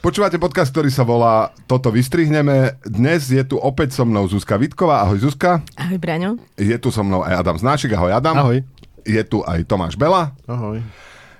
Počúvate podcast, ktorý sa volá Toto vystrihneme. Dnes je tu opäť so mnou Zuzka Vitková. Ahoj Zuzka. Ahoj Braňo. Je tu so mnou aj Adam Znášik. Ahoj Adam. Ahoj. Je tu aj Tomáš Bela. Ahoj.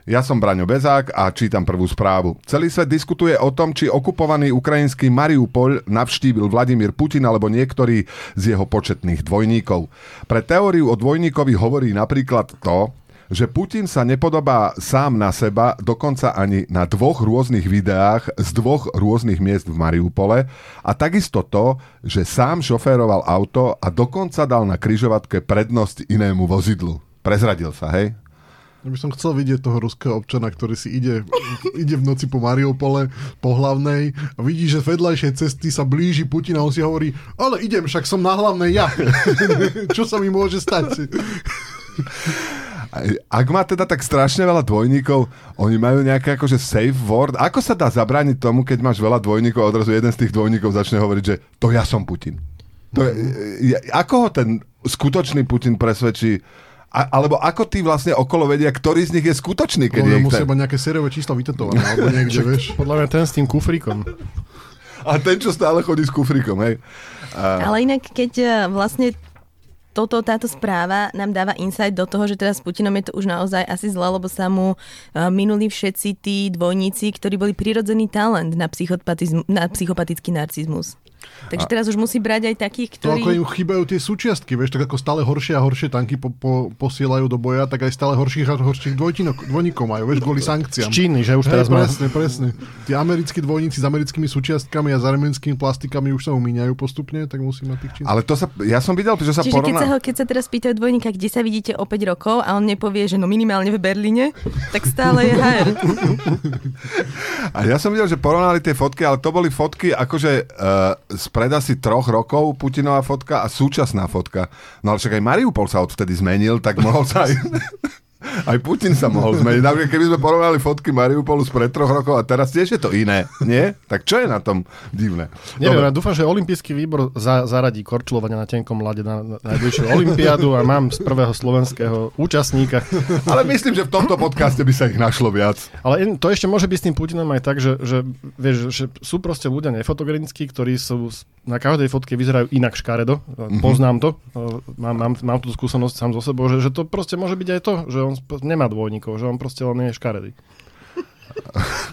Ja som Braňo Bezák a čítam prvú správu. Celý svet diskutuje o tom, či okupovaný ukrajinský Mariupol navštívil Vladimír Putin alebo niektorý z jeho početných dvojníkov. Pre teóriu o dvojníkovi hovorí napríklad to, že Putin sa nepodobá sám na seba, dokonca ani na dvoch rôznych videách z dvoch rôznych miest v Mariupole a takisto to, že sám šoféroval auto a dokonca dal na kryžovatke prednosť inému vozidlu. Prezradil sa, hej? Ja by som chcel vidieť toho ruského občana, ktorý si ide, ide v noci po Mariupole, po hlavnej a vidí, že z vedľajšej cesty sa blíži Putin a on si hovorí, ale idem, však som na hlavnej ja. Čo sa mi môže stať? Ak má teda tak strašne veľa dvojníkov, oni majú nejaké akože safe word. Ako sa dá zabrániť tomu, keď máš veľa dvojníkov a odrazu jeden z tých dvojníkov začne hovoriť, že to ja som Putin. To je, je, ako ho ten skutočný Putin presvedčí, a, alebo ako ty vlastne okolo vedia, ktorý z nich je skutočný, keď Podľa je musia ten... mať nejaké sériové čísla vytetované, alebo niekde, vieš. Podľa mňa ten s tým kufríkom. A ten, čo stále chodí s kufrikom, hej. A... Ale inak, keď eh, vlastne toto, táto správa nám dáva insight do toho, že teraz s Putinom je to už naozaj asi zle, lebo sa mu uh, minuli všetci tí dvojníci, ktorí boli prirodzený talent na, na psychopatický narcizmus. Takže teraz už musí brať aj takých, ktorí... To ako im chýbajú tie súčiastky, vieš, tak ako stále horšie a horšie tanky po, po, posielajú do boja, tak aj stále horších a horších dvojníkov majú, vieš, kvôli sankciám. Z Číny, že už teraz hey, presne, má... presne. Tí americkí dvojníci s americkými súčiastkami a s arménskymi plastikami už sa umíňajú postupne, tak musí mať tých čínstkých. Ale to sa, ja som videl, že sa Čiže porovná... keď, sa ho, keď sa teraz pýtajú dvojníka, kde sa vidíte o 5 rokov a on nepovie, že no minimálne v Berlíne, tak stále je HR. a ja som videl, že porovnali tie fotky, ale to boli fotky akože uh, spred asi troch rokov Putinová fotka a súčasná fotka. No ale však aj Mariupol sa odvtedy zmenil, tak mohol sa aj... Aj Putin sa mohol zmeniť. Napríklad, keby sme porovnali fotky Mariupolu z pred troch rokov a teraz tiež je to iné, nie? Tak čo je na tom divné? Neviem, ja dúfam, že Olympijský výbor za, zaradí korčulovania na tenkom lade na, na najbližšiu Olympiádu a mám z prvého slovenského účastníka. Ale myslím, že v tomto podcaste by sa ich našlo viac. Ale to ešte môže byť s tým Putinom aj tak, že, že, vieš, že sú proste ľudia nefotogenickí, ktorí sú na každej fotke vyzerajú inak škaredo. Mm-hmm. Poznám to. Mám, mám, mám tú skúsenosť sám so sebou, že, že to proste môže byť aj to, že on nemá dvojníkov, že on proste len je škaredý.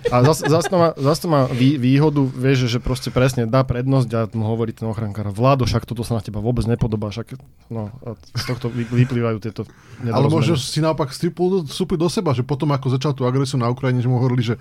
A zase zas to má, zas to má vý, výhodu, vieš, že proste presne dá prednosť a mu hovorí ten ochrankár, Vládo, však toto sa na teba vôbec nepodobá, však no, a z tohto vyplývajú tieto Ale možno si naopak vstúpil do seba, že potom ako začal tú agresiu na Ukrajine, že mu hovorili, že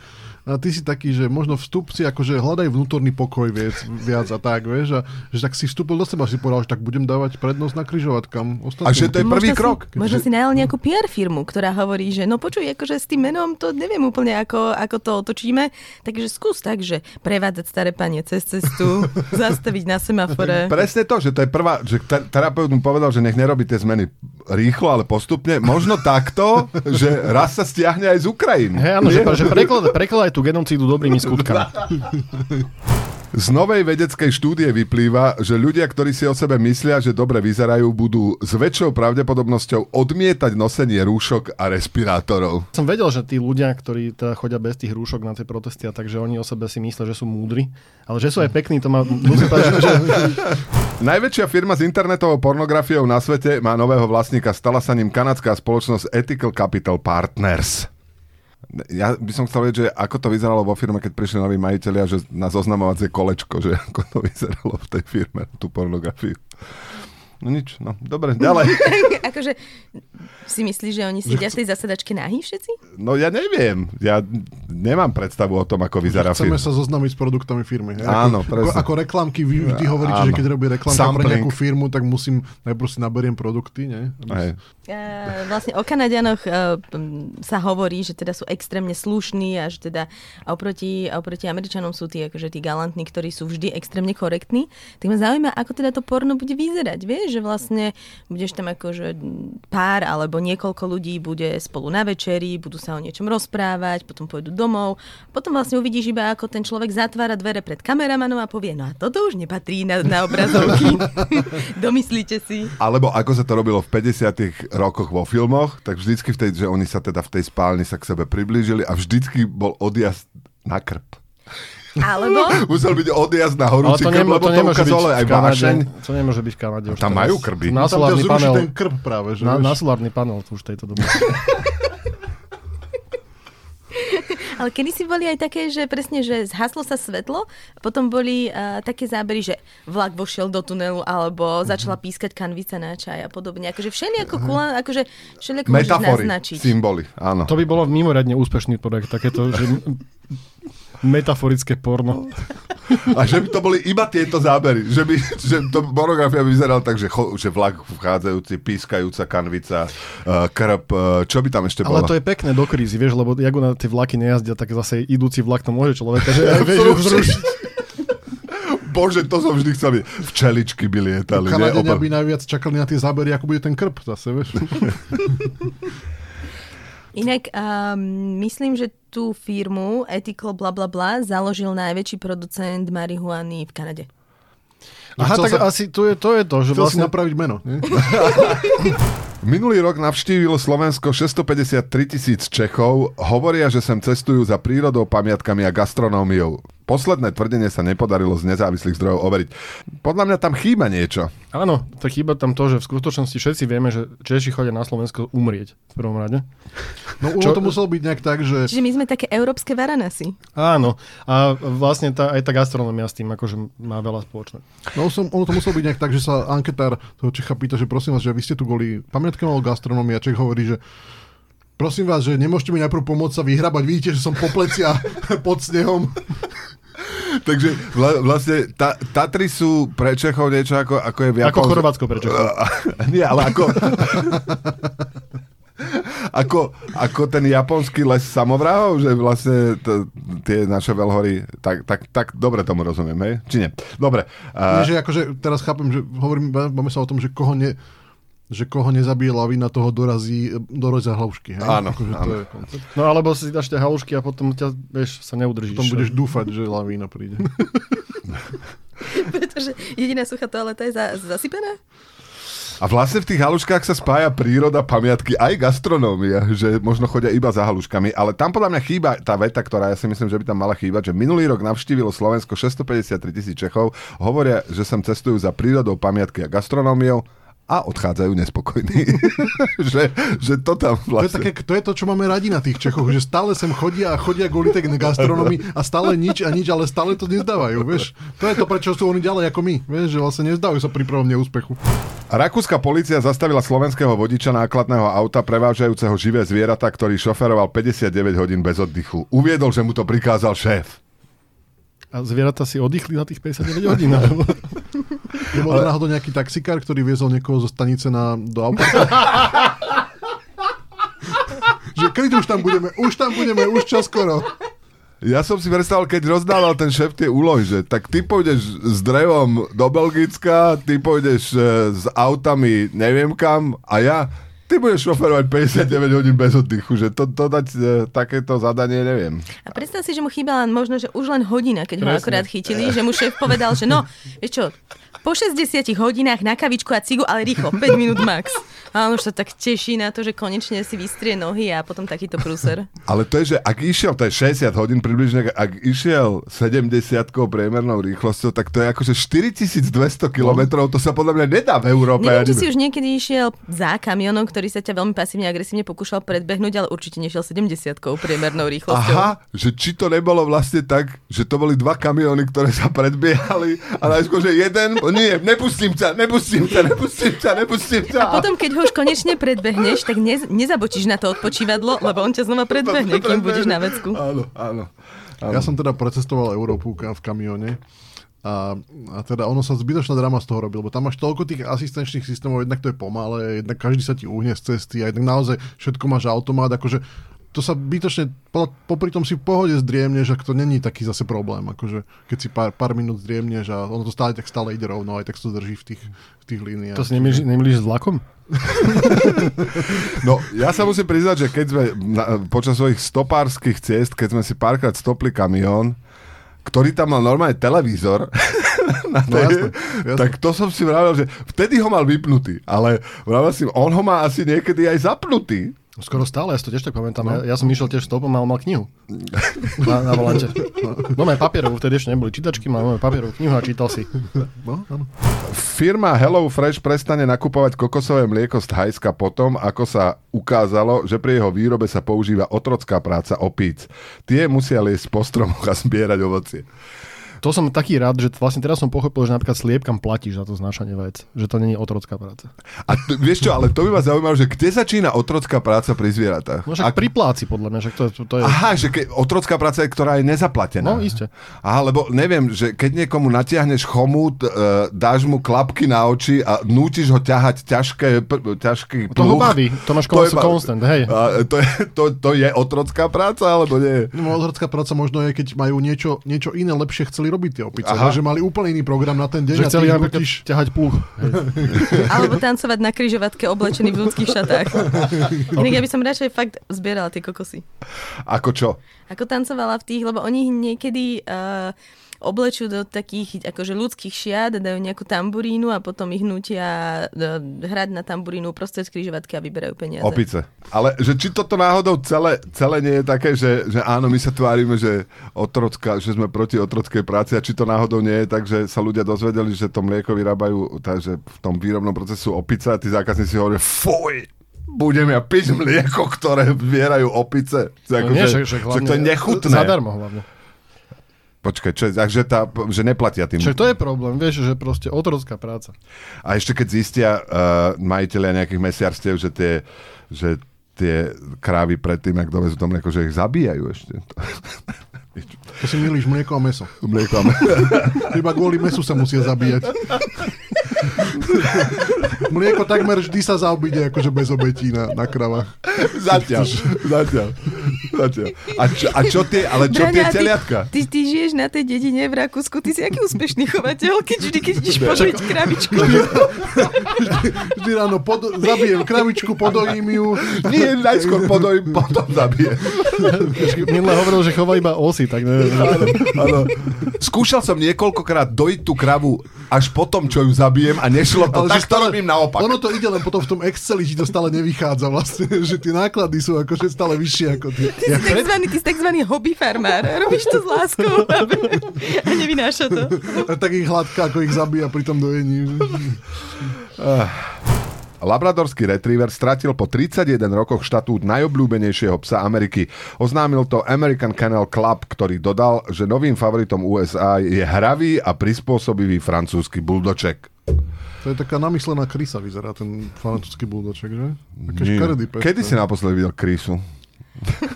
a ty si taký, že možno vstup si akože hľadaj vnútorný pokoj viac, viac a tak, vieš, a že tak si vstúpil do seba, si povedal, že tak budem dávať prednosť na kryžovatkám. A že to je prvý možno krok. Si, možno si najal nejakú PR firmu, ktorá hovorí, že no počuj, akože s tým menom to neviem úplne, ako, ako to otočíme, takže skús tak, že prevádzať staré panie cez cestu, zastaviť na semafore. Presne to, že to je prvá, že terapeut mu povedal, že nech nerobí tie zmeny rýchlo, ale postupne. Možno takto, že raz sa stiahne aj z Ukrajiny. Hej, áno, že, že preklad, preklad tú genocídu dobrými skutkami. Z novej vedeckej štúdie vyplýva, že ľudia, ktorí si o sebe myslia, že dobre vyzerajú, budú s väčšou pravdepodobnosťou odmietať nosenie rúšok a respirátorov. Som vedel, že tí ľudia, ktorí teda chodia bez tých rúšok na tie protesty, a takže oni o sebe si myslia, že sú múdri, ale že sú aj pekní, to má... že... Najväčšia firma s internetovou pornografiou na svete má nového vlastníka. Stala sa ním kanadská spoločnosť Ethical Capital Partners. Ja by som chcel vedieť, že ako to vyzeralo vo firme, keď prišli noví majiteľia, že na zoznamovacie kolečko, že ako to vyzeralo v tej firme, tú pornografiu. No nič, no dobre, ďalej. akože si myslíš, že oni sedia v tej zasadačke nahý všetci? No ja neviem, ja nemám predstavu o tom, ako vyzerá Chceme firma. sa zoznámiť s produktami firmy. Áno, ako, presne. Ako, ako reklamky, vy vždy hovoríte, Áno. že keď robí reklamka Sampling. pre nejakú firmu, tak musím, najprv si naberiem produkty, nie? Hej. Uh, vlastne o Kanadianoch uh, sa hovorí, že teda sú extrémne slušní a že teda oproti, oproti Američanom sú tí, akože tí galantní, ktorí sú vždy extrémne korektní. Tak ma zaujíma, ako teda to porno bude vyzerať. Vieš, že vlastne budeš tam akože pár alebo niekoľko ľudí bude spolu na večeri, budú sa o niečom rozprávať, potom pôjdu domov. Potom vlastne uvidíš iba, ako ten človek zatvára dvere pred kameramanom a povie, no a toto už nepatrí na, na obrazovky. Domyslíte si. Alebo ako sa to robilo v 50 rokoch vo filmoch, tak vždycky v tej, že oni sa teda v tej spálni sa k sebe priblížili a vždycky bol odjazd na krp. Alebo... Musel byť odjazd na horúci to, krb, nemo, lebo to to nemôže byť ukázalo aj vášeň. To nemôže byť v Kanade. už Tam teraz. majú krby. Na Tam ťa panel. ten krb práve, že Na, na solárny panel už v tejto dobe. Ale kedy si boli aj také, že presne, že zhaslo sa svetlo, potom boli uh, také zábery, že vlak vošiel do tunelu, alebo začala pískať kanvica na čaj a podobne. Akože všelijako kula, akože všelijako môžeš Metafory, naznačiť. symboly, áno. To by bolo mimoriadne úspešný projekt, takéto, že metaforické porno. A že by to boli iba tieto zábery. Že by že to pornografia by vyzerala tak, že, cho, že vlak vchádzajúci, pískajúca kanvica, uh, krp, uh, čo by tam ešte Ale bolo? to je pekné do krízy, vieš, lebo jak na tie vlaky nejazdia, tak zase idúci vlak to môže človeka, že vieš, vzrušiť. Bože, to som vždy chcel. Včeličky by lietali. nie? Kanadenia by najviac čakali na tie zábery, ako bude ten krb zase, vieš. Inak um, myslím, že tú firmu Ethical bla bla bla založil najväčší producent marihuany v Kanade. Aha, tak sa- asi to je, to je to, že Chcel si vlastne... napraviť meno. Nie? Minulý rok navštívilo Slovensko 653 tisíc Čechov. Hovoria, že sem cestujú za prírodou, pamiatkami a gastronómiou. Posledné tvrdenie sa nepodarilo z nezávislých zdrojov overiť. Podľa mňa tam chýba niečo. Áno, tak chýba tam to, že v skutočnosti všetci vieme, že Češi chodia na Slovensko umrieť v prvom rade. No ono Čo- to muselo byť nejak tak, že Čiže my sme také európske varanasy. Áno, a vlastne tá, aj tá gastronomia s tým akože má veľa spoločné. no, som, ono to muselo byť nejak tak, že sa anketár toho Čecha pýta, že prosím vás, že vy ste tu kvôli pamiatkom alebo gastronomii a Čech hovorí, že prosím vás, že nemôžete mi najprv pomôcť sa vyhrabať, vidíte, že som po pleci a pod snehom. Takže vla, vlastne ta, Tatry sú pre Čechov niečo ako, ako je v Ako Japonsku. Chorvátsko pre Čechov. Nie, ale ako... ako, ako ten japonský les samovrahov, že vlastne t- tie naše veľhory, tak, tak, tak dobre tomu rozumiem, hej? Či nie? Dobre. Nie, Uh, že akože teraz chápem, že hovorím, máme sa o tom, že koho ne, že koho nezabije lavina, toho dorazí, dorazia hlavšky. Hej? Áno, akože To áno. je koncept. No alebo si dáš tie halušky a potom ťa, vieš, sa neudržíš. Potom budeš dúfať, že lavína príde. Pretože jediná suchá toaleta je za, zasypená? a vlastne v tých haluškách sa spája príroda, pamiatky, aj gastronómia, že možno chodia iba za haluškami, ale tam podľa mňa chýba tá veta, ktorá ja si myslím, že by tam mala chýbať, že minulý rok navštívilo Slovensko 653 tisíc Čechov, hovoria, že sem cestujú za prírodou, pamiatky a gastronómiou a odchádzajú nespokojní. že, že to tam To je, vlastne... také, to je to, čo máme radi na tých Čechoch, že stále sem chodia a chodia kvôli tej gastronomii a stále nič a nič, ale stále to nezdávajú, vieš. To je to, prečo sú oni ďalej ako my, vieš, že vlastne nezdávajú sa pri prvom neúspechu. Rakúska policia zastavila slovenského vodiča nákladného auta prevážajúceho živé zvieratá, ktorý šoferoval 59 hodín bez oddychu. Uviedol, že mu to prikázal šéf. A zvieratá si oddychli na tých 59 hodín. Nebol ale... náhodou nejaký taxikár, ktorý viezol niekoho zo stanice na, do auta? že kedy už tam budeme, už tam budeme, už čoskoro. Ja som si predstavil, keď rozdával ten šéf tie úlohy, že tak ty pôjdeš s drevom do Belgicka, ty pôjdeš e, s autami neviem kam a ja, ty budeš šoferovať 59 hodín bez oddychu, že to, to dať e, takéto zadanie neviem. A predstav si, že mu chýbala možno, že už len hodina, keď ho Presne. akorát chytili, že mu šéf povedal, že no, vieš čo, po 60 hodinách na kavičku a cigu, ale rýchlo, 5 minút max. A on už sa tak teší na to, že konečne si vystrie nohy a potom takýto prúser. Ale to je, že ak išiel, to je 60 hodín približne, ak išiel 70 priemernou rýchlosťou, tak to je akože 4200 kilometrov, to sa podľa mňa nedá v Európe. Neviem, či si už niekedy išiel za kamionom, ktorý sa ťa veľmi pasívne agresívne pokúšal predbehnúť, ale určite nešiel 70 priemernou rýchlosťou. Aha, že či to nebolo vlastne tak, že to boli dva kamióny, ktoré sa predbiehali a najskôr, že jeden, nie, nepustím ťa, nepustím ťa, nepustím ťa, nepustím ťa. A potom, keď ho už konečne predbehneš, tak ne, nezabočíš na to odpočívadlo, lebo on ťa znova predbehne, kým budeš na vecku. Áno, áno. áno. Ja som teda precestoval Európu v kamióne a, a teda ono sa zbytočná drama z toho robí, lebo tam máš toľko tých asistenčných systémov, jednak to je pomalé, jednak každý sa ti uhne z cesty a jednak naozaj všetko máš automat, akože to sa bytočne, po- popri tom si v pohode zdriemneš, ak to není taký zase problém, akože keď si pár, pár minút zdriemneš a ono to stále tak stále ide rovno, aj tak sa to drží v tých, v tých líniách. To si nemýliš, nemýliš s vlakom? No, ja sa musím priznať, že keď sme na, počas svojich stopárskych ciest, keď sme si párkrát stopli kamión, ktorý tam mal normálne televízor, na No jasné, jasné. tak to som si vravil, že vtedy ho mal vypnutý, ale vravil si, on ho má asi niekedy aj zapnutý. Skoro stále, ja si to tiež tak pamätám. No. Ja, ja som išiel tiež stopom a on mal knihu. Na, na volante. No aj papierovú, vtedy ešte neboli čítačky, mal máme papierovú knihu a čítal si. No, áno. Firma Hello Fresh prestane nakupovať kokosové mlieko z Thajska potom, ako sa ukázalo, že pri jeho výrobe sa používa otrocká práca opíc. Tie musia liesť po stromoch a zbierať ovocie. To som taký rád, že vlastne teraz som pochopil, že napríklad sliepkam platíš za to znášanie vajec. Že to je otrocká práca. A t- vieš čo, ale to by ma zaujímalo, že kde začína otrocká práca pri zvieratách? No však Ak- pri pláci, podľa mňa. Však to, to, to je... Aha, že ke, otrocká práca je, ktorá je nezaplatená. No, iste. Aha, lebo neviem, že keď niekomu natiahneš chomút, e, dáš mu klapky na oči a nútiš ho ťahať ťažké, p- ťažký To ho pluch, baví. To je Kons- ba- Constant, hej. A to, je, to, to je otrocká práca, alebo nie? No, otrocká práca možno je, keď majú niečo, niečo iné lepšie chceli robiť tie opice. Aha. Že mali úplne iný program na ten deň Že a chceli nutíš. ťahať pluch. Alebo tancovať na kryžovatke oblečený v ľudských šatách. Inak ja by som radšej fakt zbierala tie kokosy. Ako čo? Ako tancovala v tých, lebo oni niekedy uh, oblečú do takých akože ľudských šiat, dajú nejakú tamburínu a potom ich nutia uh, hrať na tamburínu prostred križovatky a vyberajú peniaze. Opice. Ale že či toto náhodou celé, celé nie je také, že, že áno, my sa tvárime, že, otrocka, že sme proti otrockej práci a či to náhodou nie je tak, že sa ľudia dozvedeli, že to mlieko vyrábajú, takže v tom výrobnom procesu opice a tí zákazníci hovoria, fuj, budem ja piť mlieko, ktoré zbierajú opice. Že, No nie, že, však- však že to je hlavne nechutné. Zadarmo hlavne. Počkaj, čo, takže tá, že neplatia tým. Však to je problém, vieš, že proste otrocká práca. A ešte keď zistia uh, majiteľia nejakých mesiarstiev, že tie, že tie krávy predtým, ak dovezú to mlieko, že ich zabíjajú ešte. To si milíš mlieko a meso. Mlieko a Iba kvôli mesu sa musia zabíjať. Mlieko takmer vždy sa zaobíde akože bez obetí na, na kravách. Zatiaľ, zatiaľ, zatiaľ. A čo, a čo tie, ale čo tie Braňa, ty- teliatka? Ty, ty, žiješ na tej dedine v Rakúsku, ty si aký úspešný chovateľ, keď vždy, keď ideš požiť kravičku. Vždy ráno pod, zabijem kravičku, podojím ju. Nie, najskôr podojím, potom zabije. Minule hovoril, že chová iba osy, tak neviem. Áno. Skúšal som niekoľkokrát dojiť tú kravu až potom, čo ju zabijem a nešlo to. Ale tak to robím naopak. Ono to ide len potom v tom Exceli, že to stále nevychádza vlastne, že tie náklady sú akože stále vyššie ako tie. Ty si takzvaný, ty si takzvaný hobby farmár. Robíš to s láskou a nevynáša to. A tak ich hladká, ako ich zabíja pri tom dojení. Labradorský retriever stratil po 31 rokoch štatút najobľúbenejšieho psa Ameriky. Oznámil to American Kennel Club, ktorý dodal, že novým favoritom USA je hravý a prispôsobivý francúzsky buldoček. To je taká namyslená krysa, vyzerá ten francúzsky buldoček, že? Také škaredý pes. Kedy si naposledy videl krysu?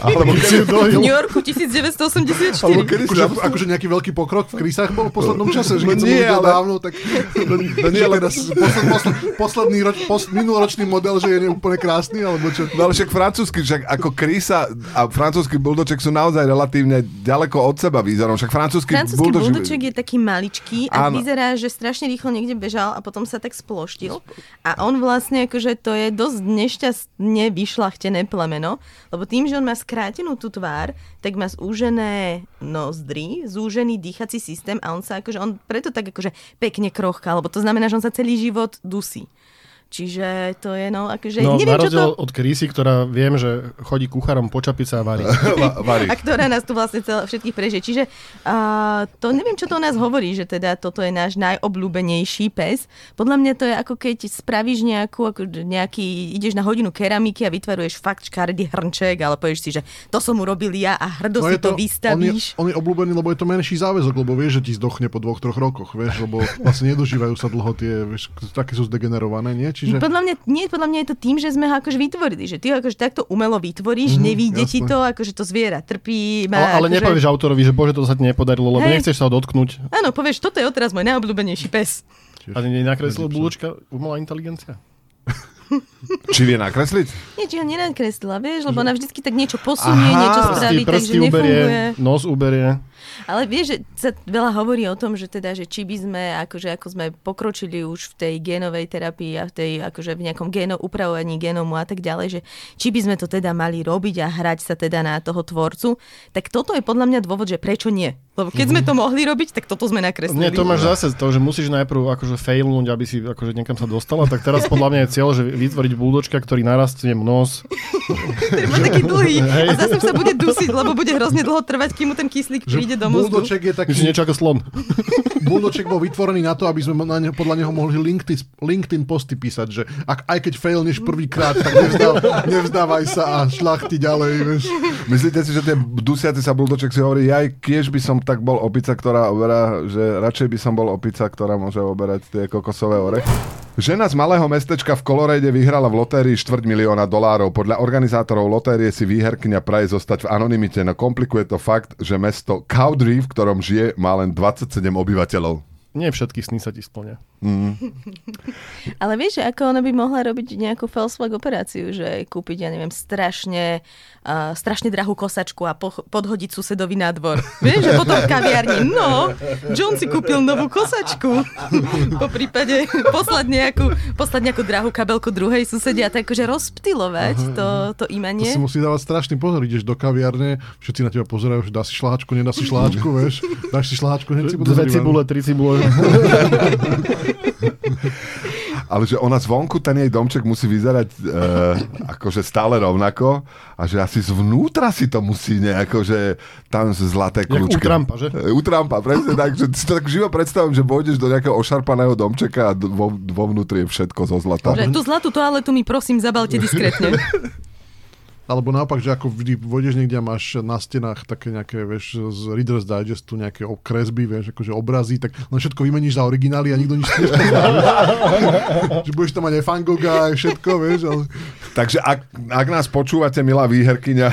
Alebo Si ju V dojil. New Yorku 1984. Alebo kedy si Akože, akože nejaký veľký pokrok v krysách bol v poslednom čase, že keď No nie, ale- dávno, tak No nie, ale, teraz posled, posled, posledný roč, pos, minuloročný model, že je úplne krásny, alebo čo? no ale však francúzsky, však ako krysa a francúzsky buldoček sú naozaj relatívne ďaleko od seba výzorom. Však francúzsky, Francúzsky buldoček je taký maličký a Áno. vyzerá, že strašne rýchlo niekde bežal a potom sa tak sploštil. A on vlastne akože to je dosť nešťastne vyšlachtené plemeno, lebo tým, že on má skrátenú tú tvár, tak má zúžené nozdry, zúžený dýchací systém a on sa akože, on preto tak akože pekne krochká, lebo to znamená, že on sa celý život dusí. Čiže to je, no, akože, No, neviem, na čo to... od Krysy, ktorá viem, že chodí kucharom po čapice a varí. Va- varí. a ktorá nás tu vlastne celé, všetkých prežije. Čiže uh, to neviem, čo to o nás hovorí, že teda toto je náš najobľúbenejší pes. Podľa mňa to je ako keď spravíš nejakú, ako nejaký, ideš na hodinu keramiky a vytvaruješ fakt škaredý hrnček, ale povieš si, že to som urobil ja a hrdo si to, on, je, vystavíš. on je obľúbený, lebo je to menší záväzok, lebo vieš, že ti zdochne po dvoch, troch rokoch, vieš, lebo vlastne nedožívajú sa dlho tie, vieš, také sú zdegenerované, nie? Čiže Podľa mňa, nie, podľa mňa je to tým, že sme ho akože vytvorili, že ty ho akože takto umelo vytvoríš, mm, nevíde ti to, akože to zviera trpí. Má, Ale, ale akože... nepovieš autorovi, že bože, to sa ti nepodarilo, lebo Hej. nechceš sa ho dotknúť. Áno, povieš, toto je odteraz môj najobľúbenejší pes. A nenakreslil bulúčka umelá inteligencia? Či vie nakresliť? Nie, či ho nenakreslila, vieš, lebo ona vždycky tak niečo posunie, Aha. niečo Prsty, spraví, takže prsty nefunguje. uberie, nos uberie. Ale vieš, že sa veľa hovorí o tom, že teda, že či by sme, akože ako sme pokročili už v tej génovej terapii a v tej, akože v nejakom géno, upravovaní genomu a tak ďalej, že či by sme to teda mali robiť a hrať sa teda na toho tvorcu, tak toto je podľa mňa dôvod, že prečo nie. Lebo keď sme to mohli robiť, tak toto sme nakreslili. Nie, to máš zase to, že musíš najprv akože failnúť, aby si akože niekam sa dostala, tak teraz podľa mňa je cieľ, že vytvoriť buldočka, ktorý narastie nos. Bude taký dlhý a zase sa bude dusiť, lebo bude hrozne dlho trvať, kým mu ten kyslík príde do mozgu. Buldoček je taký, niečo ako slon. buldoček bol vytvorený na to, aby sme na neho, podľa neho mohli LinkedIn, LinkedIn posty písať, že ak, aj keď failneš prvýkrát, tak nevzdáv, nevzdávaj sa a šlachty ďalej, vieš. Myslíte si, že ten dusiaci sa buldoček si hovorí, ja aj kiež by som tak bol opica, ktorá oberá, že radšej by som bol opica, ktorá môže oberať tie kokosové orechy? Žena z malého mestečka v Colorade vyhrala v lotérii štvrť milióna dolárov. Podľa organizátorov lotérie si výherkyňa praje zostať v anonimite, no komplikuje to fakt, že mesto Cowdrey, v ktorom žije, má len 27 obyvateľov. Nie všetky sny sa ti splnia. Ale vieš, že ako ona by mohla robiť nejakú false flag operáciu, že kúpiť, ja neviem, strašne, uh, strašne drahú kosačku a po, podhodiť susedovi na dvor. Vieš, že potom v kaviarni, no, John si kúpil novú kosačku. po prípade poslať nejakú, poslať nejakú drahú kabelku druhej susedia, tak akože rozptilovať to, to To imanie. si musí dávať strašný pozor, ideš do kaviarne, všetci na teba pozerajú, že dá si šláčku, nedá si šláčku, vieš. Dáš si šláčku, hneď si Dve cibule, tri cibule. Ale že ona zvonku, ten jej domček musí vyzerať e, akože stále rovnako a že asi zvnútra si to musí nejako, že tam zlaté Jak u kľúčky. Trumpa, že? E, U Trumpa, presne tak. Že si to tak živo predstavím, že pôjdeš do nejakého ošarpaného domčeka a vo, vo vnútri je všetko zo zlata. Že tú zlatú toaletu mi prosím zabalte diskrétne. Alebo naopak, že ako vždy vôjdeš niekde a máš na stenách také nejaké, vieš, z Reader's Digestu nejaké kresby, vieš, akože obrazy, tak len všetko vymeníš za originály a nikto nič nepozná. že budeš tam mať aj Van Gogha, aj všetko, vieš, ale Takže ak, ak nás počúvate, milá výherkyňa,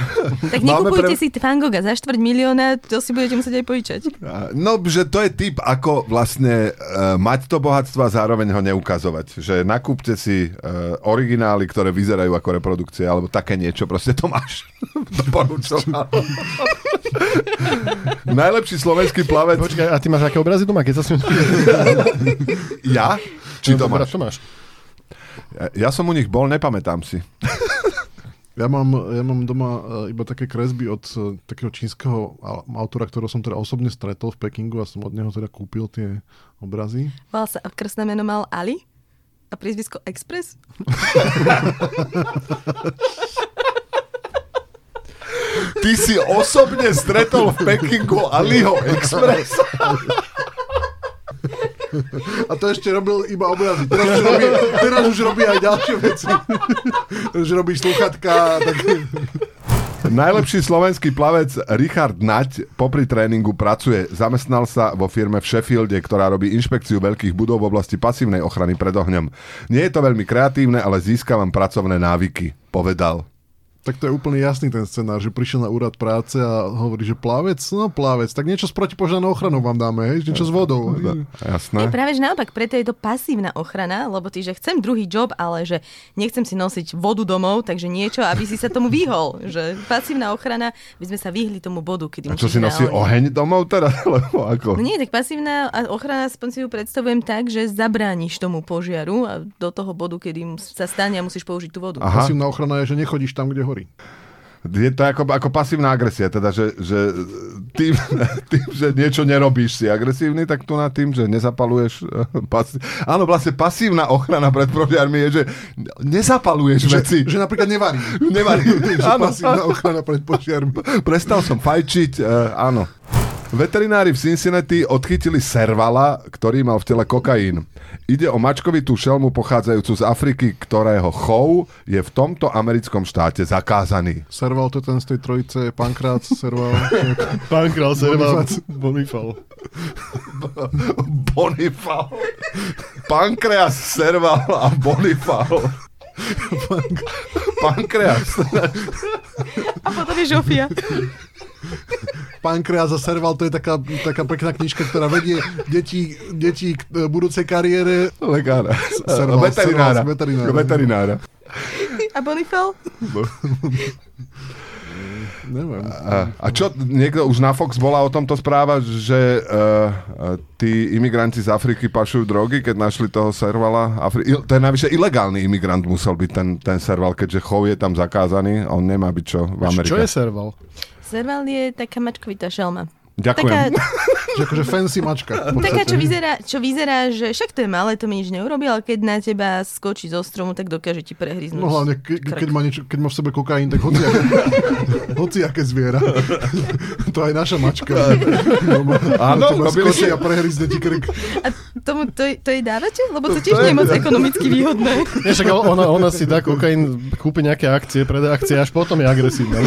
Tak nekupujte si Van Gogha za štvrť milióna, to si budete musieť aj požičať. No, že to je typ, ako vlastne uh, mať to bohatstvo a zároveň ho neukazovať. Že nakúpte si uh, originály, ktoré vyzerajú ako reprodukcie, alebo také niečo, proste to máš. Doporučujem. Najlepší slovenský plavec. Počkaj, a ty máš aké obrazy doma, keď sa s ním... Ja? Či to máš? To máš. Ja, ja som u nich bol, nepamätám si. ja mám, ja mám doma eh, iba také kresby od eh, takého čínskeho au- autora, ktorého som teda osobne stretol v Pekingu a som od neho teda kúpil tie obrazy. Volal sa, krstné meno mal Ali a priezvisko Express. Ty si osobne stretol v Pekingu Aliho Express. A to ešte robil iba obrazy. Teraz už robí, teraz už robí aj ďalšie veci. už robí sluchatka. Tak... Najlepší slovenský plavec Richard Nať popri tréningu pracuje. Zamestnal sa vo firme v Sheffielde, ktorá robí inšpekciu veľkých budov v oblasti pasívnej ochrany pred ohňom. Nie je to veľmi kreatívne, ale získavam pracovné návyky, povedal. Tak to je úplne jasný ten scenár, že prišiel na úrad práce a hovorí, že plavec, no plavec, tak niečo s protipožiarnou ochranou vám dáme, hej, niečo s vodou. Jasné. práve že naopak, preto je to pasívna ochrana, lebo ty, že chcem druhý job, ale že nechcem si nosiť vodu domov, takže niečo, aby si sa tomu vyhol. Že pasívna ochrana, by sme sa vyhli tomu bodu, kedy A čo si nosí reálne- oheň domov teraz? Lebo ako? No nie, tak pasívna ochrana, aspoň si ju predstavujem tak, že zabrániš tomu požiaru a do toho bodu, kedy sa stane a musíš použiť tú vodu. Aha. Pasívna ochrana je, že nechodíš tam, kde horí. Je to ako, ako pasívna agresia, teda, že, že tým, tým, že niečo nerobíš, si agresívny, tak tu na tým, že nezapaluješ... eh, Pasi... Áno, vlastne pasívna ochrana pred požiarmi je, že nezapaluješ veci. Že, že napríklad nevarí. Nevarí. že Áno. pasívna ochrana pred požiarmi. Prestal som fajčiť, uh, áno. Veterinári v Cincinnati odchytili servala, ktorý mal v tele kokain. Ide o mačkovitú šelmu pochádzajúcu z Afriky, ktorého chov je v tomto americkom štáte zakázaný. Serval to ten z tej trojice, Pankrát, Serval. Pán král serval. Bonifal. Bonifal. Pankreas, serval a Bonifal. Pankreas. A potom je Žofia. Pankreas a Serval, to je taká, taká pekná knižka, ktorá vedie deti, deti k e, budúcej kariére. Lekára. Serval, Veterinára. serval, veterinára. Veterinára. A Bonifel? Neviem. A, a čo, niekto už na Fox bola o tomto správa, že uh, tí imigranti z Afriky pašujú drogy, keď našli toho servala. Afri- il- to je najvyššie ilegálny imigrant musel byť ten, ten serval, keďže chov je tam zakázaný. On nemá byť čo v Amerike. Čo je serval? Serval je taká mačkovitá šelma. Ďakujem. Taká, Že akože fancy mačka. taká čo, vyzerá, čo vyzerá, že však to je malé, to mi nič neurobi, ale keď na teba skočí zo stromu, tak dokáže ti prehryznúť. No hlavne, ke, krk. keď, má niečo, keď má v sebe kokain, tak hoci, hoci aké zviera. to aj naša mačka. Áno, Teba robili skočí a prehryzne ti krk. A tomu to, to jej dávate? Lebo to tiež nie je moc ekonomicky výhodné. Nie, však ona, ona si dá kokain, kúpi nejaké akcie, predá akcie, až potom je agresívna.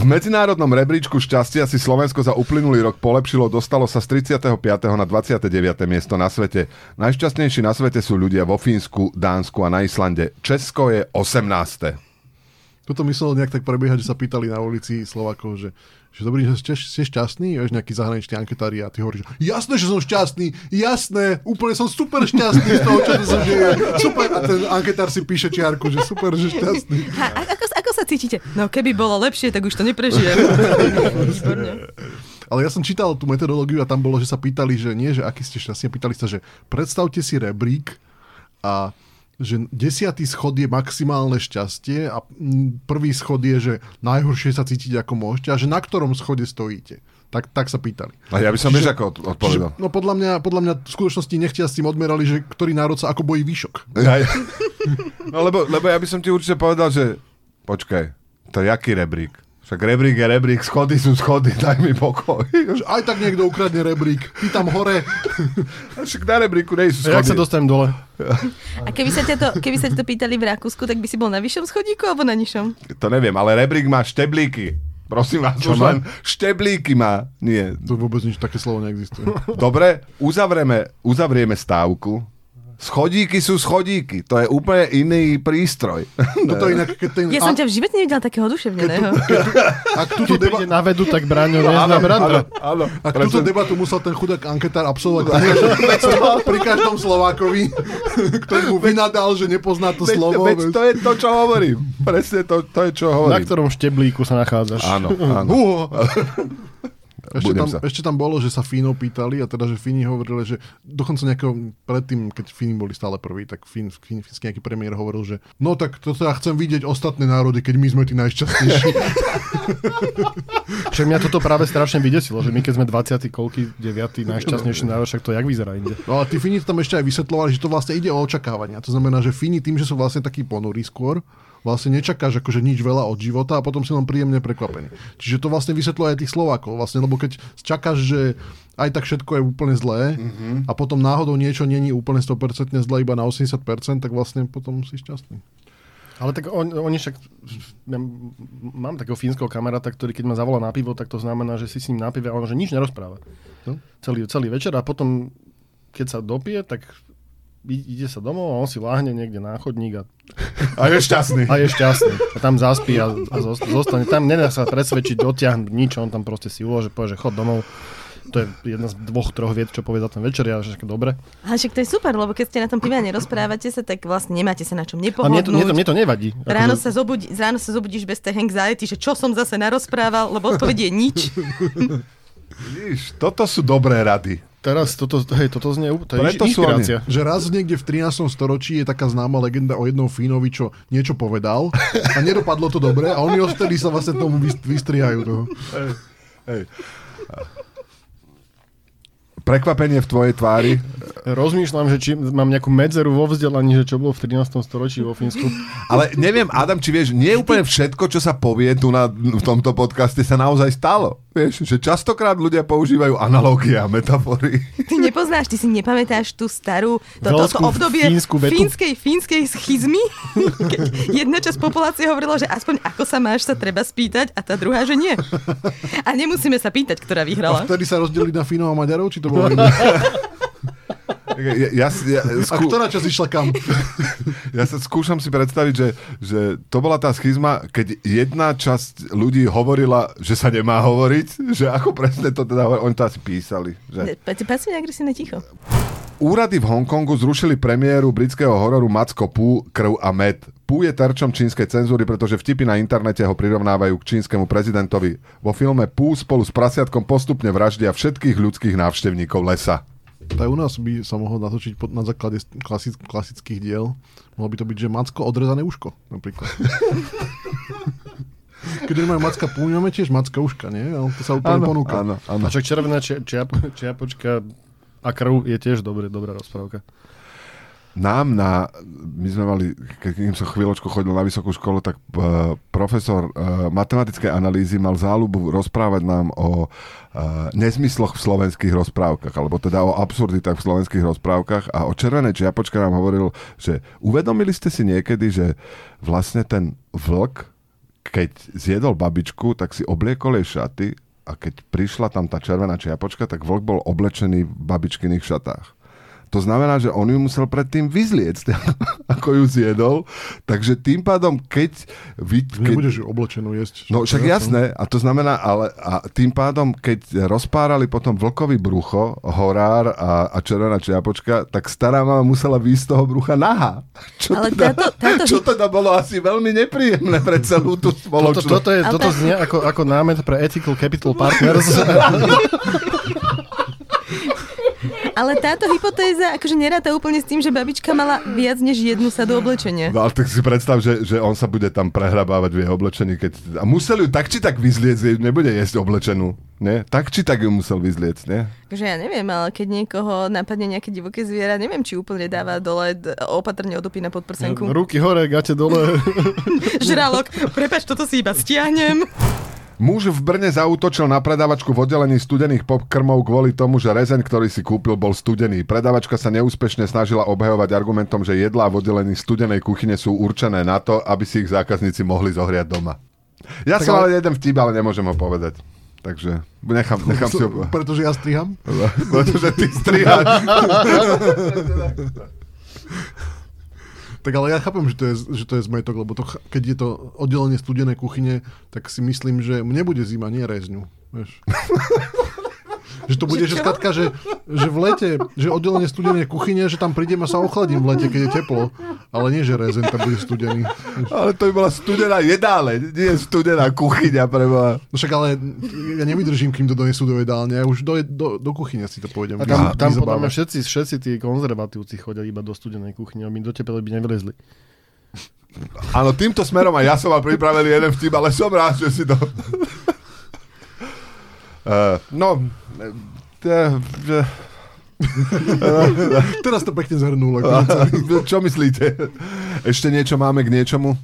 V medzinárodnom rebríčku šťastia si Slovensko za uplynulý rok polepšilo, dostalo sa z 35. na 29. miesto na svete. Najšťastnejší na svete sú ľudia vo Fínsku, Dánsku a na Islande. Česko je 18. Toto myslel nejak tak prebiehať, že sa pýtali na ulici Slovakov, že, že dobrý, že ste, ste šťastní, vieš, nejaký zahraničný anketári a ty hovoríš, jasné, že som šťastný, jasné, úplne som super šťastný z toho, čo sa deje. Super. A ten anketár si píše čiarku, že super, že šťastný. A ako, ako sa cítite? No keby bolo lepšie, tak už to neprežijem. Ale ja som čítal tú metodológiu a tam bolo, že sa pýtali, že nie, že aký ste šťastní, pýtali sa, že predstavte si rebrík a že desiatý schod je maximálne šťastie a prvý schod je, že najhoršie sa cítiť ako môžete a že na ktorom schode stojíte. Tak, tak sa pýtali. A ja by som vieš ako od- odpovedal. Čiže, no podľa mňa, podľa mňa v skutočnosti nechtia s tým odmerali, že ktorý národ sa ako bojí výšok. Ja, ja. No lebo, lebo ja by som ti určite povedal, že počkaj, to je jaký rebrík? Však rebrík je rebrík, schody sú schody, daj mi pokoj. Aj tak niekto ukradne rebrík. Ty tam hore. Však na rebríku nie sú Jak sa schody. dostanem dole? A keby sa, ťa to, keby sa ťa to pýtali v Rakúsku, tak by si bol na vyššom schodíku alebo na nižšom? To neviem, ale rebrík má šteblíky. Prosím vás, Čo už len šteblíky má. Nie. To vôbec nič, také slovo neexistuje. Dobre, uzavrieme, uzavrieme stávku. Schodíky sú schodíky. To je úplne iný prístroj. Toto je inak, keď ten... Ja som ťa v živote nevidela takého oduševneného. Ak túto, Keď deba, príde na vedu, tak Braňo nezná Brandra. áno. ak túto debatu musel ten chudák anketár absolvovať pri každom, pri každom Slovákovi, ktorý mu vynadal, že nepozná to Veď, slovo. veď to je to, čo hovorím. Presne to, to je, čo Na hovorím. ktorom šteblíku sa nachádzaš? Áno, áno. Ešte tam, sa. ešte tam bolo, že sa Fínov pýtali a teda, že Fíni hovorili, že dokonca nejakého predtým, keď Fíni boli stále prví, tak Fín, Fín, fínsky nejaký premiér hovoril, že no tak toto ja chcem vidieť ostatné národy, keď my sme tí najšťastnejší. Však mňa toto práve strašne vydesilo, že my keď sme 20. koľky, 9. najšťastnejší národ, však to jak vyzerá inde. No ale tí Fíni tam ešte aj vysvetľovali, že to vlastne ide o očakávania. To znamená, že Fíni tým, že sú vlastne takí ponurí skôr, vlastne nečakáš akože nič veľa od života a potom si len príjemne prekvapený. Čiže to vlastne vysvetľuje aj tých Slovákov. Vlastne, lebo keď čakáš, že aj tak všetko je úplne zlé mm-hmm. a potom náhodou niečo není úplne 100% zlé, iba na 80%, tak vlastne potom si šťastný. Ale tak on, oni však... Ja mám takého fínskeho kamaráta, ktorý keď ma zavolá na pivo, tak to znamená, že si s ním na pive a on že nič nerozpráva. No. Celý, celý večer a potom, keď sa dopije, tak ide sa domov a on si láhne niekde na chodník a, A je šťastný. a je šťastný. A tam zaspí a, a zost- zostane. Tam nedá sa presvedčiť, dotiahnuť nič, on tam proste si ulože, povie, že chod domov. To je jedna z dvoch, troch vied, čo povie za ten večer, ja že dobre. Ale však to je super, lebo keď ste na tom pive a nerozprávate sa, tak vlastne nemáte sa na čom A mne to, mne to, nepohodnúť. mne to nevadí. Ráno Akože- sa, zobudí, ráno sa zobudíš bez tej anxiety, že čo som zase narozprával, lebo odpovedie je nič. Vidíš, toto sú dobré rady. Teraz toto, hej, toto znie, to je Preto sú inšpirácia. Že raz niekde v 13. storočí je taká známa legenda o jednom Fínovi, čo niečo povedal a nedopadlo to dobre a oni odtedy sa vlastne tomu vyst- vystrihajú. Toho. Hej. Prekvapenie v tvojej tvári. Rozmýšľam, že či mám nejakú medzeru vo vzdelaní, že čo bolo v 13. storočí vo Fínsku. Ale neviem, Adam, či vieš, nie úplne všetko, čo sa povie tu na, v tomto podcaste, sa naozaj stalo. Vieš, že častokrát ľudia používajú analógie a metafory. Ty nepoznáš, ty si nepamätáš tú starú, to, to, to obdobie fínsku vetu? fínskej, fínskej schizmy, keď jedna časť populácie hovorila, že aspoň ako sa máš, sa treba spýtať a tá druhá, že nie. A nemusíme sa pýtať, ktorá A vyhrala. vtedy sa rozdelili na Fínov a Maďarov, či to bolo Ja, ja, ja, A skú, ktorá časť išla kam? ja sa skúšam si predstaviť, že, že to bola tá schizma, keď jedna časť ľudí hovorila, že sa nemá hovoriť, že ako presne to teda, hovorí- oni to asi písali. Že... Paci agresívne ticho. Úrady v Hongkongu zrušili premiéru britského hororu Macko Pú, krv a med. Pú je terčom čínskej cenzúry, pretože vtipy na internete ho prirovnávajú k čínskemu prezidentovi. Vo filme Pú spolu s prasiatkom postupne vraždia všetkých ľudských návštevníkov lesa. Tak u nás by sa mohol natočiť pod, na základe klasic, klasických diel. Mohlo by to byť, že Macko odrezané uško, napríklad. Keď nemajú macka pú, máme tiež macka uška, nie? Ale to sa úplne ponúka. áno, áno. A však červená či, čiap, čiapočka a krv je tiež dobré, dobrá rozprávka. Nám na, my sme mali, keď som chvíľočku chodil na vysokú školu, tak uh, profesor uh, matematickej analýzy mal záľubu rozprávať nám o uh, nezmysloch v slovenských rozprávkach, alebo teda o absurditách v slovenských rozprávkach a o červenej čiapočke nám hovoril, že uvedomili ste si niekedy, že vlastne ten vlk, keď zjedol babičku, tak si obliekol jej šaty a keď prišla tam tá červená čiapočka, tak vlk bol oblečený v babičkyných šatách. To znamená, že on ju musel predtým vyzliecť, ako ju zjedol. Takže tým pádom, keď... Vy, keď Nebudeš ju oblečenú jesť. No však jasné, a to znamená, ale a tým pádom, keď rozpárali potom vlkový brucho, horár a, a červená čiapočka, tak stará mama musela výjsť z toho brucha naha. Čo, Ale teda, táto- táto čo teda bolo asi veľmi nepríjemné pre celú tú Toto, spoločnosť. toto, je, Ale toto to- znie ako, ako námet pre Ethical Capital Partners. Ale táto hypotéza akože neráta úplne s tým, že babička mala viac než jednu sadu oblečenia. No ale tak si predstav, že, že on sa bude tam prehrabávať v jej oblečení. Keď... A musel ju tak či tak vyzliec, jej nebude jesť oblečenú. Nie? Tak či tak ju musel vyzliec, nie? Takže ja neviem, ale keď niekoho napadne nejaké divoké zviera, neviem, či úplne dáva dole opatrne odopí na podprsenku. Ruky hore, gate dole. Žralok, prepač, toto si iba stiahnem. Muž v Brne zautočil na predavačku v oddelení studených popkrmov kvôli tomu, že rezeň, ktorý si kúpil, bol studený. Predavačka sa neúspešne snažila obhajovať argumentom, že jedlá v oddelení studenej kuchyne sú určené na to, aby si ich zákazníci mohli zohriať doma. Ja Tak som ale ale- jeden vtip, ale nemôžem ho povedať. Takže nechám, nechám si ho... Pretože ja striham. Pretože ty striháš. Tak ale ja chápem, že to je, že to je zmetok, lebo to, keď je to oddelenie studenej kuchyne, tak si myslím, že mne bude zima, nie rezňu. Vieš. že to bude, že, čo? skratka, že, že v lete, že oddelenie studenej kuchyne, že tam prídem a sa ochladím v lete, keď je teplo. Ale nie, že rezen tam bude studený. Ale to by bola studená jedáleň, nie studená kuchyňa preboha. No však ale ja nevydržím, kým to donesú do jedálne. Ja už do, do, do kuchyne si to pôjdem. A tam, tam podľa mňa všetci, všetci tí konzervatívci chodia iba do studenej kuchyne, aby do tepelej by nevylezli. Áno, týmto smerom aj ja som mal pripravený jeden vtip, ale som rád, že si to... Uh, no, uh, uh, Teraz to pekne zhrnul. Ako, čo myslíte? Ešte niečo máme k niečomu?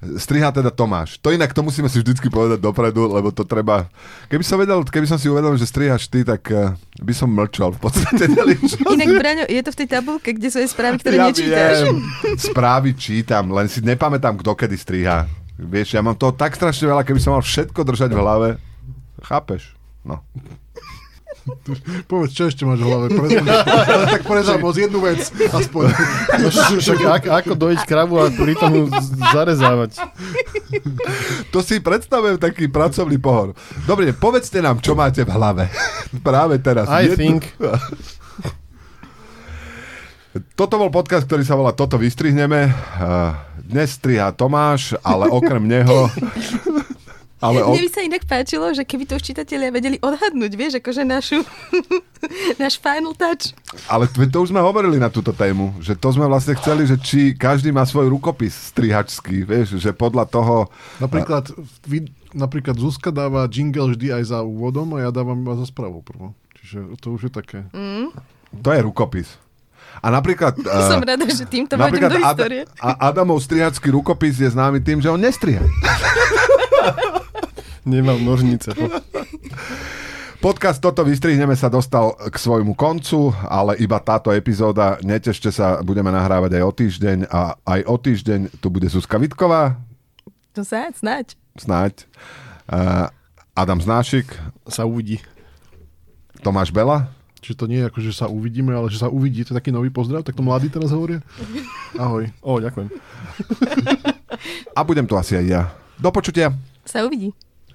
Striha teda Tomáš. To inak, to musíme si vždycky povedať dopredu, lebo to treba... Keby som, vedel, keby som si uvedomil, že strihaš ty, tak uh, by som mlčal v podstate. Inak, Braňo, je to v tej tabulke, kde sú aj správy, ktoré ja nečítaš. Viem, správy čítam, len si nepamätám, kto kedy striha. Vieš, ja mám toho tak strašne veľa, keby som mal všetko držať v hlave. Chápeš? No. povedz, čo ešte máš v hlave? Tak prezám moc jednu vec, aspoň. No, však ako, ako dojiť kravu a pri tomu zarezávať. To si predstavujem taký pracovný pohor. Dobre, povedzte nám, čo máte v hlave. Práve teraz. I think. Toto bol podcast, ktorý sa volá Toto vystrihneme. Uh, Dnes striha Tomáš, ale okrem neho... Ale o... Mne by sa inak páčilo, že keby to už čitatelia vedeli odhadnúť, vieš, akože našu, náš final touch. Ale to, už sme hovorili na túto tému, že to sme vlastne chceli, že či každý má svoj rukopis strihačský, vieš, že podľa toho... Napríklad, vy, napríklad Zuzka dáva jingle vždy aj za úvodom a ja dávam iba za správou prvo. Čiže to už je také. To je rukopis. A napríklad... eh, Som rada, že týmto vôjdem do Ad- histórie. a Adamov strihačský rukopis je známy tým, že on nestriha. Nemám nožnice. Podcast Toto vystrihneme sa dostal k svojmu koncu, ale iba táto epizóda. Netešte sa, budeme nahrávať aj o týždeň a aj o týždeň tu bude Zuzka Vitková, To sa, snáď. snáď, uh, Adam Znášik, Sa uvidí. Tomáš Bela Čiže to nie je ako, že sa uvidíme, ale že sa uvidí. To je taký nový pozdrav, tak to mladí teraz hovoria. Ahoj. O, ďakujem. a budem tu asi aj ja. Do počutia. Sa uvidí.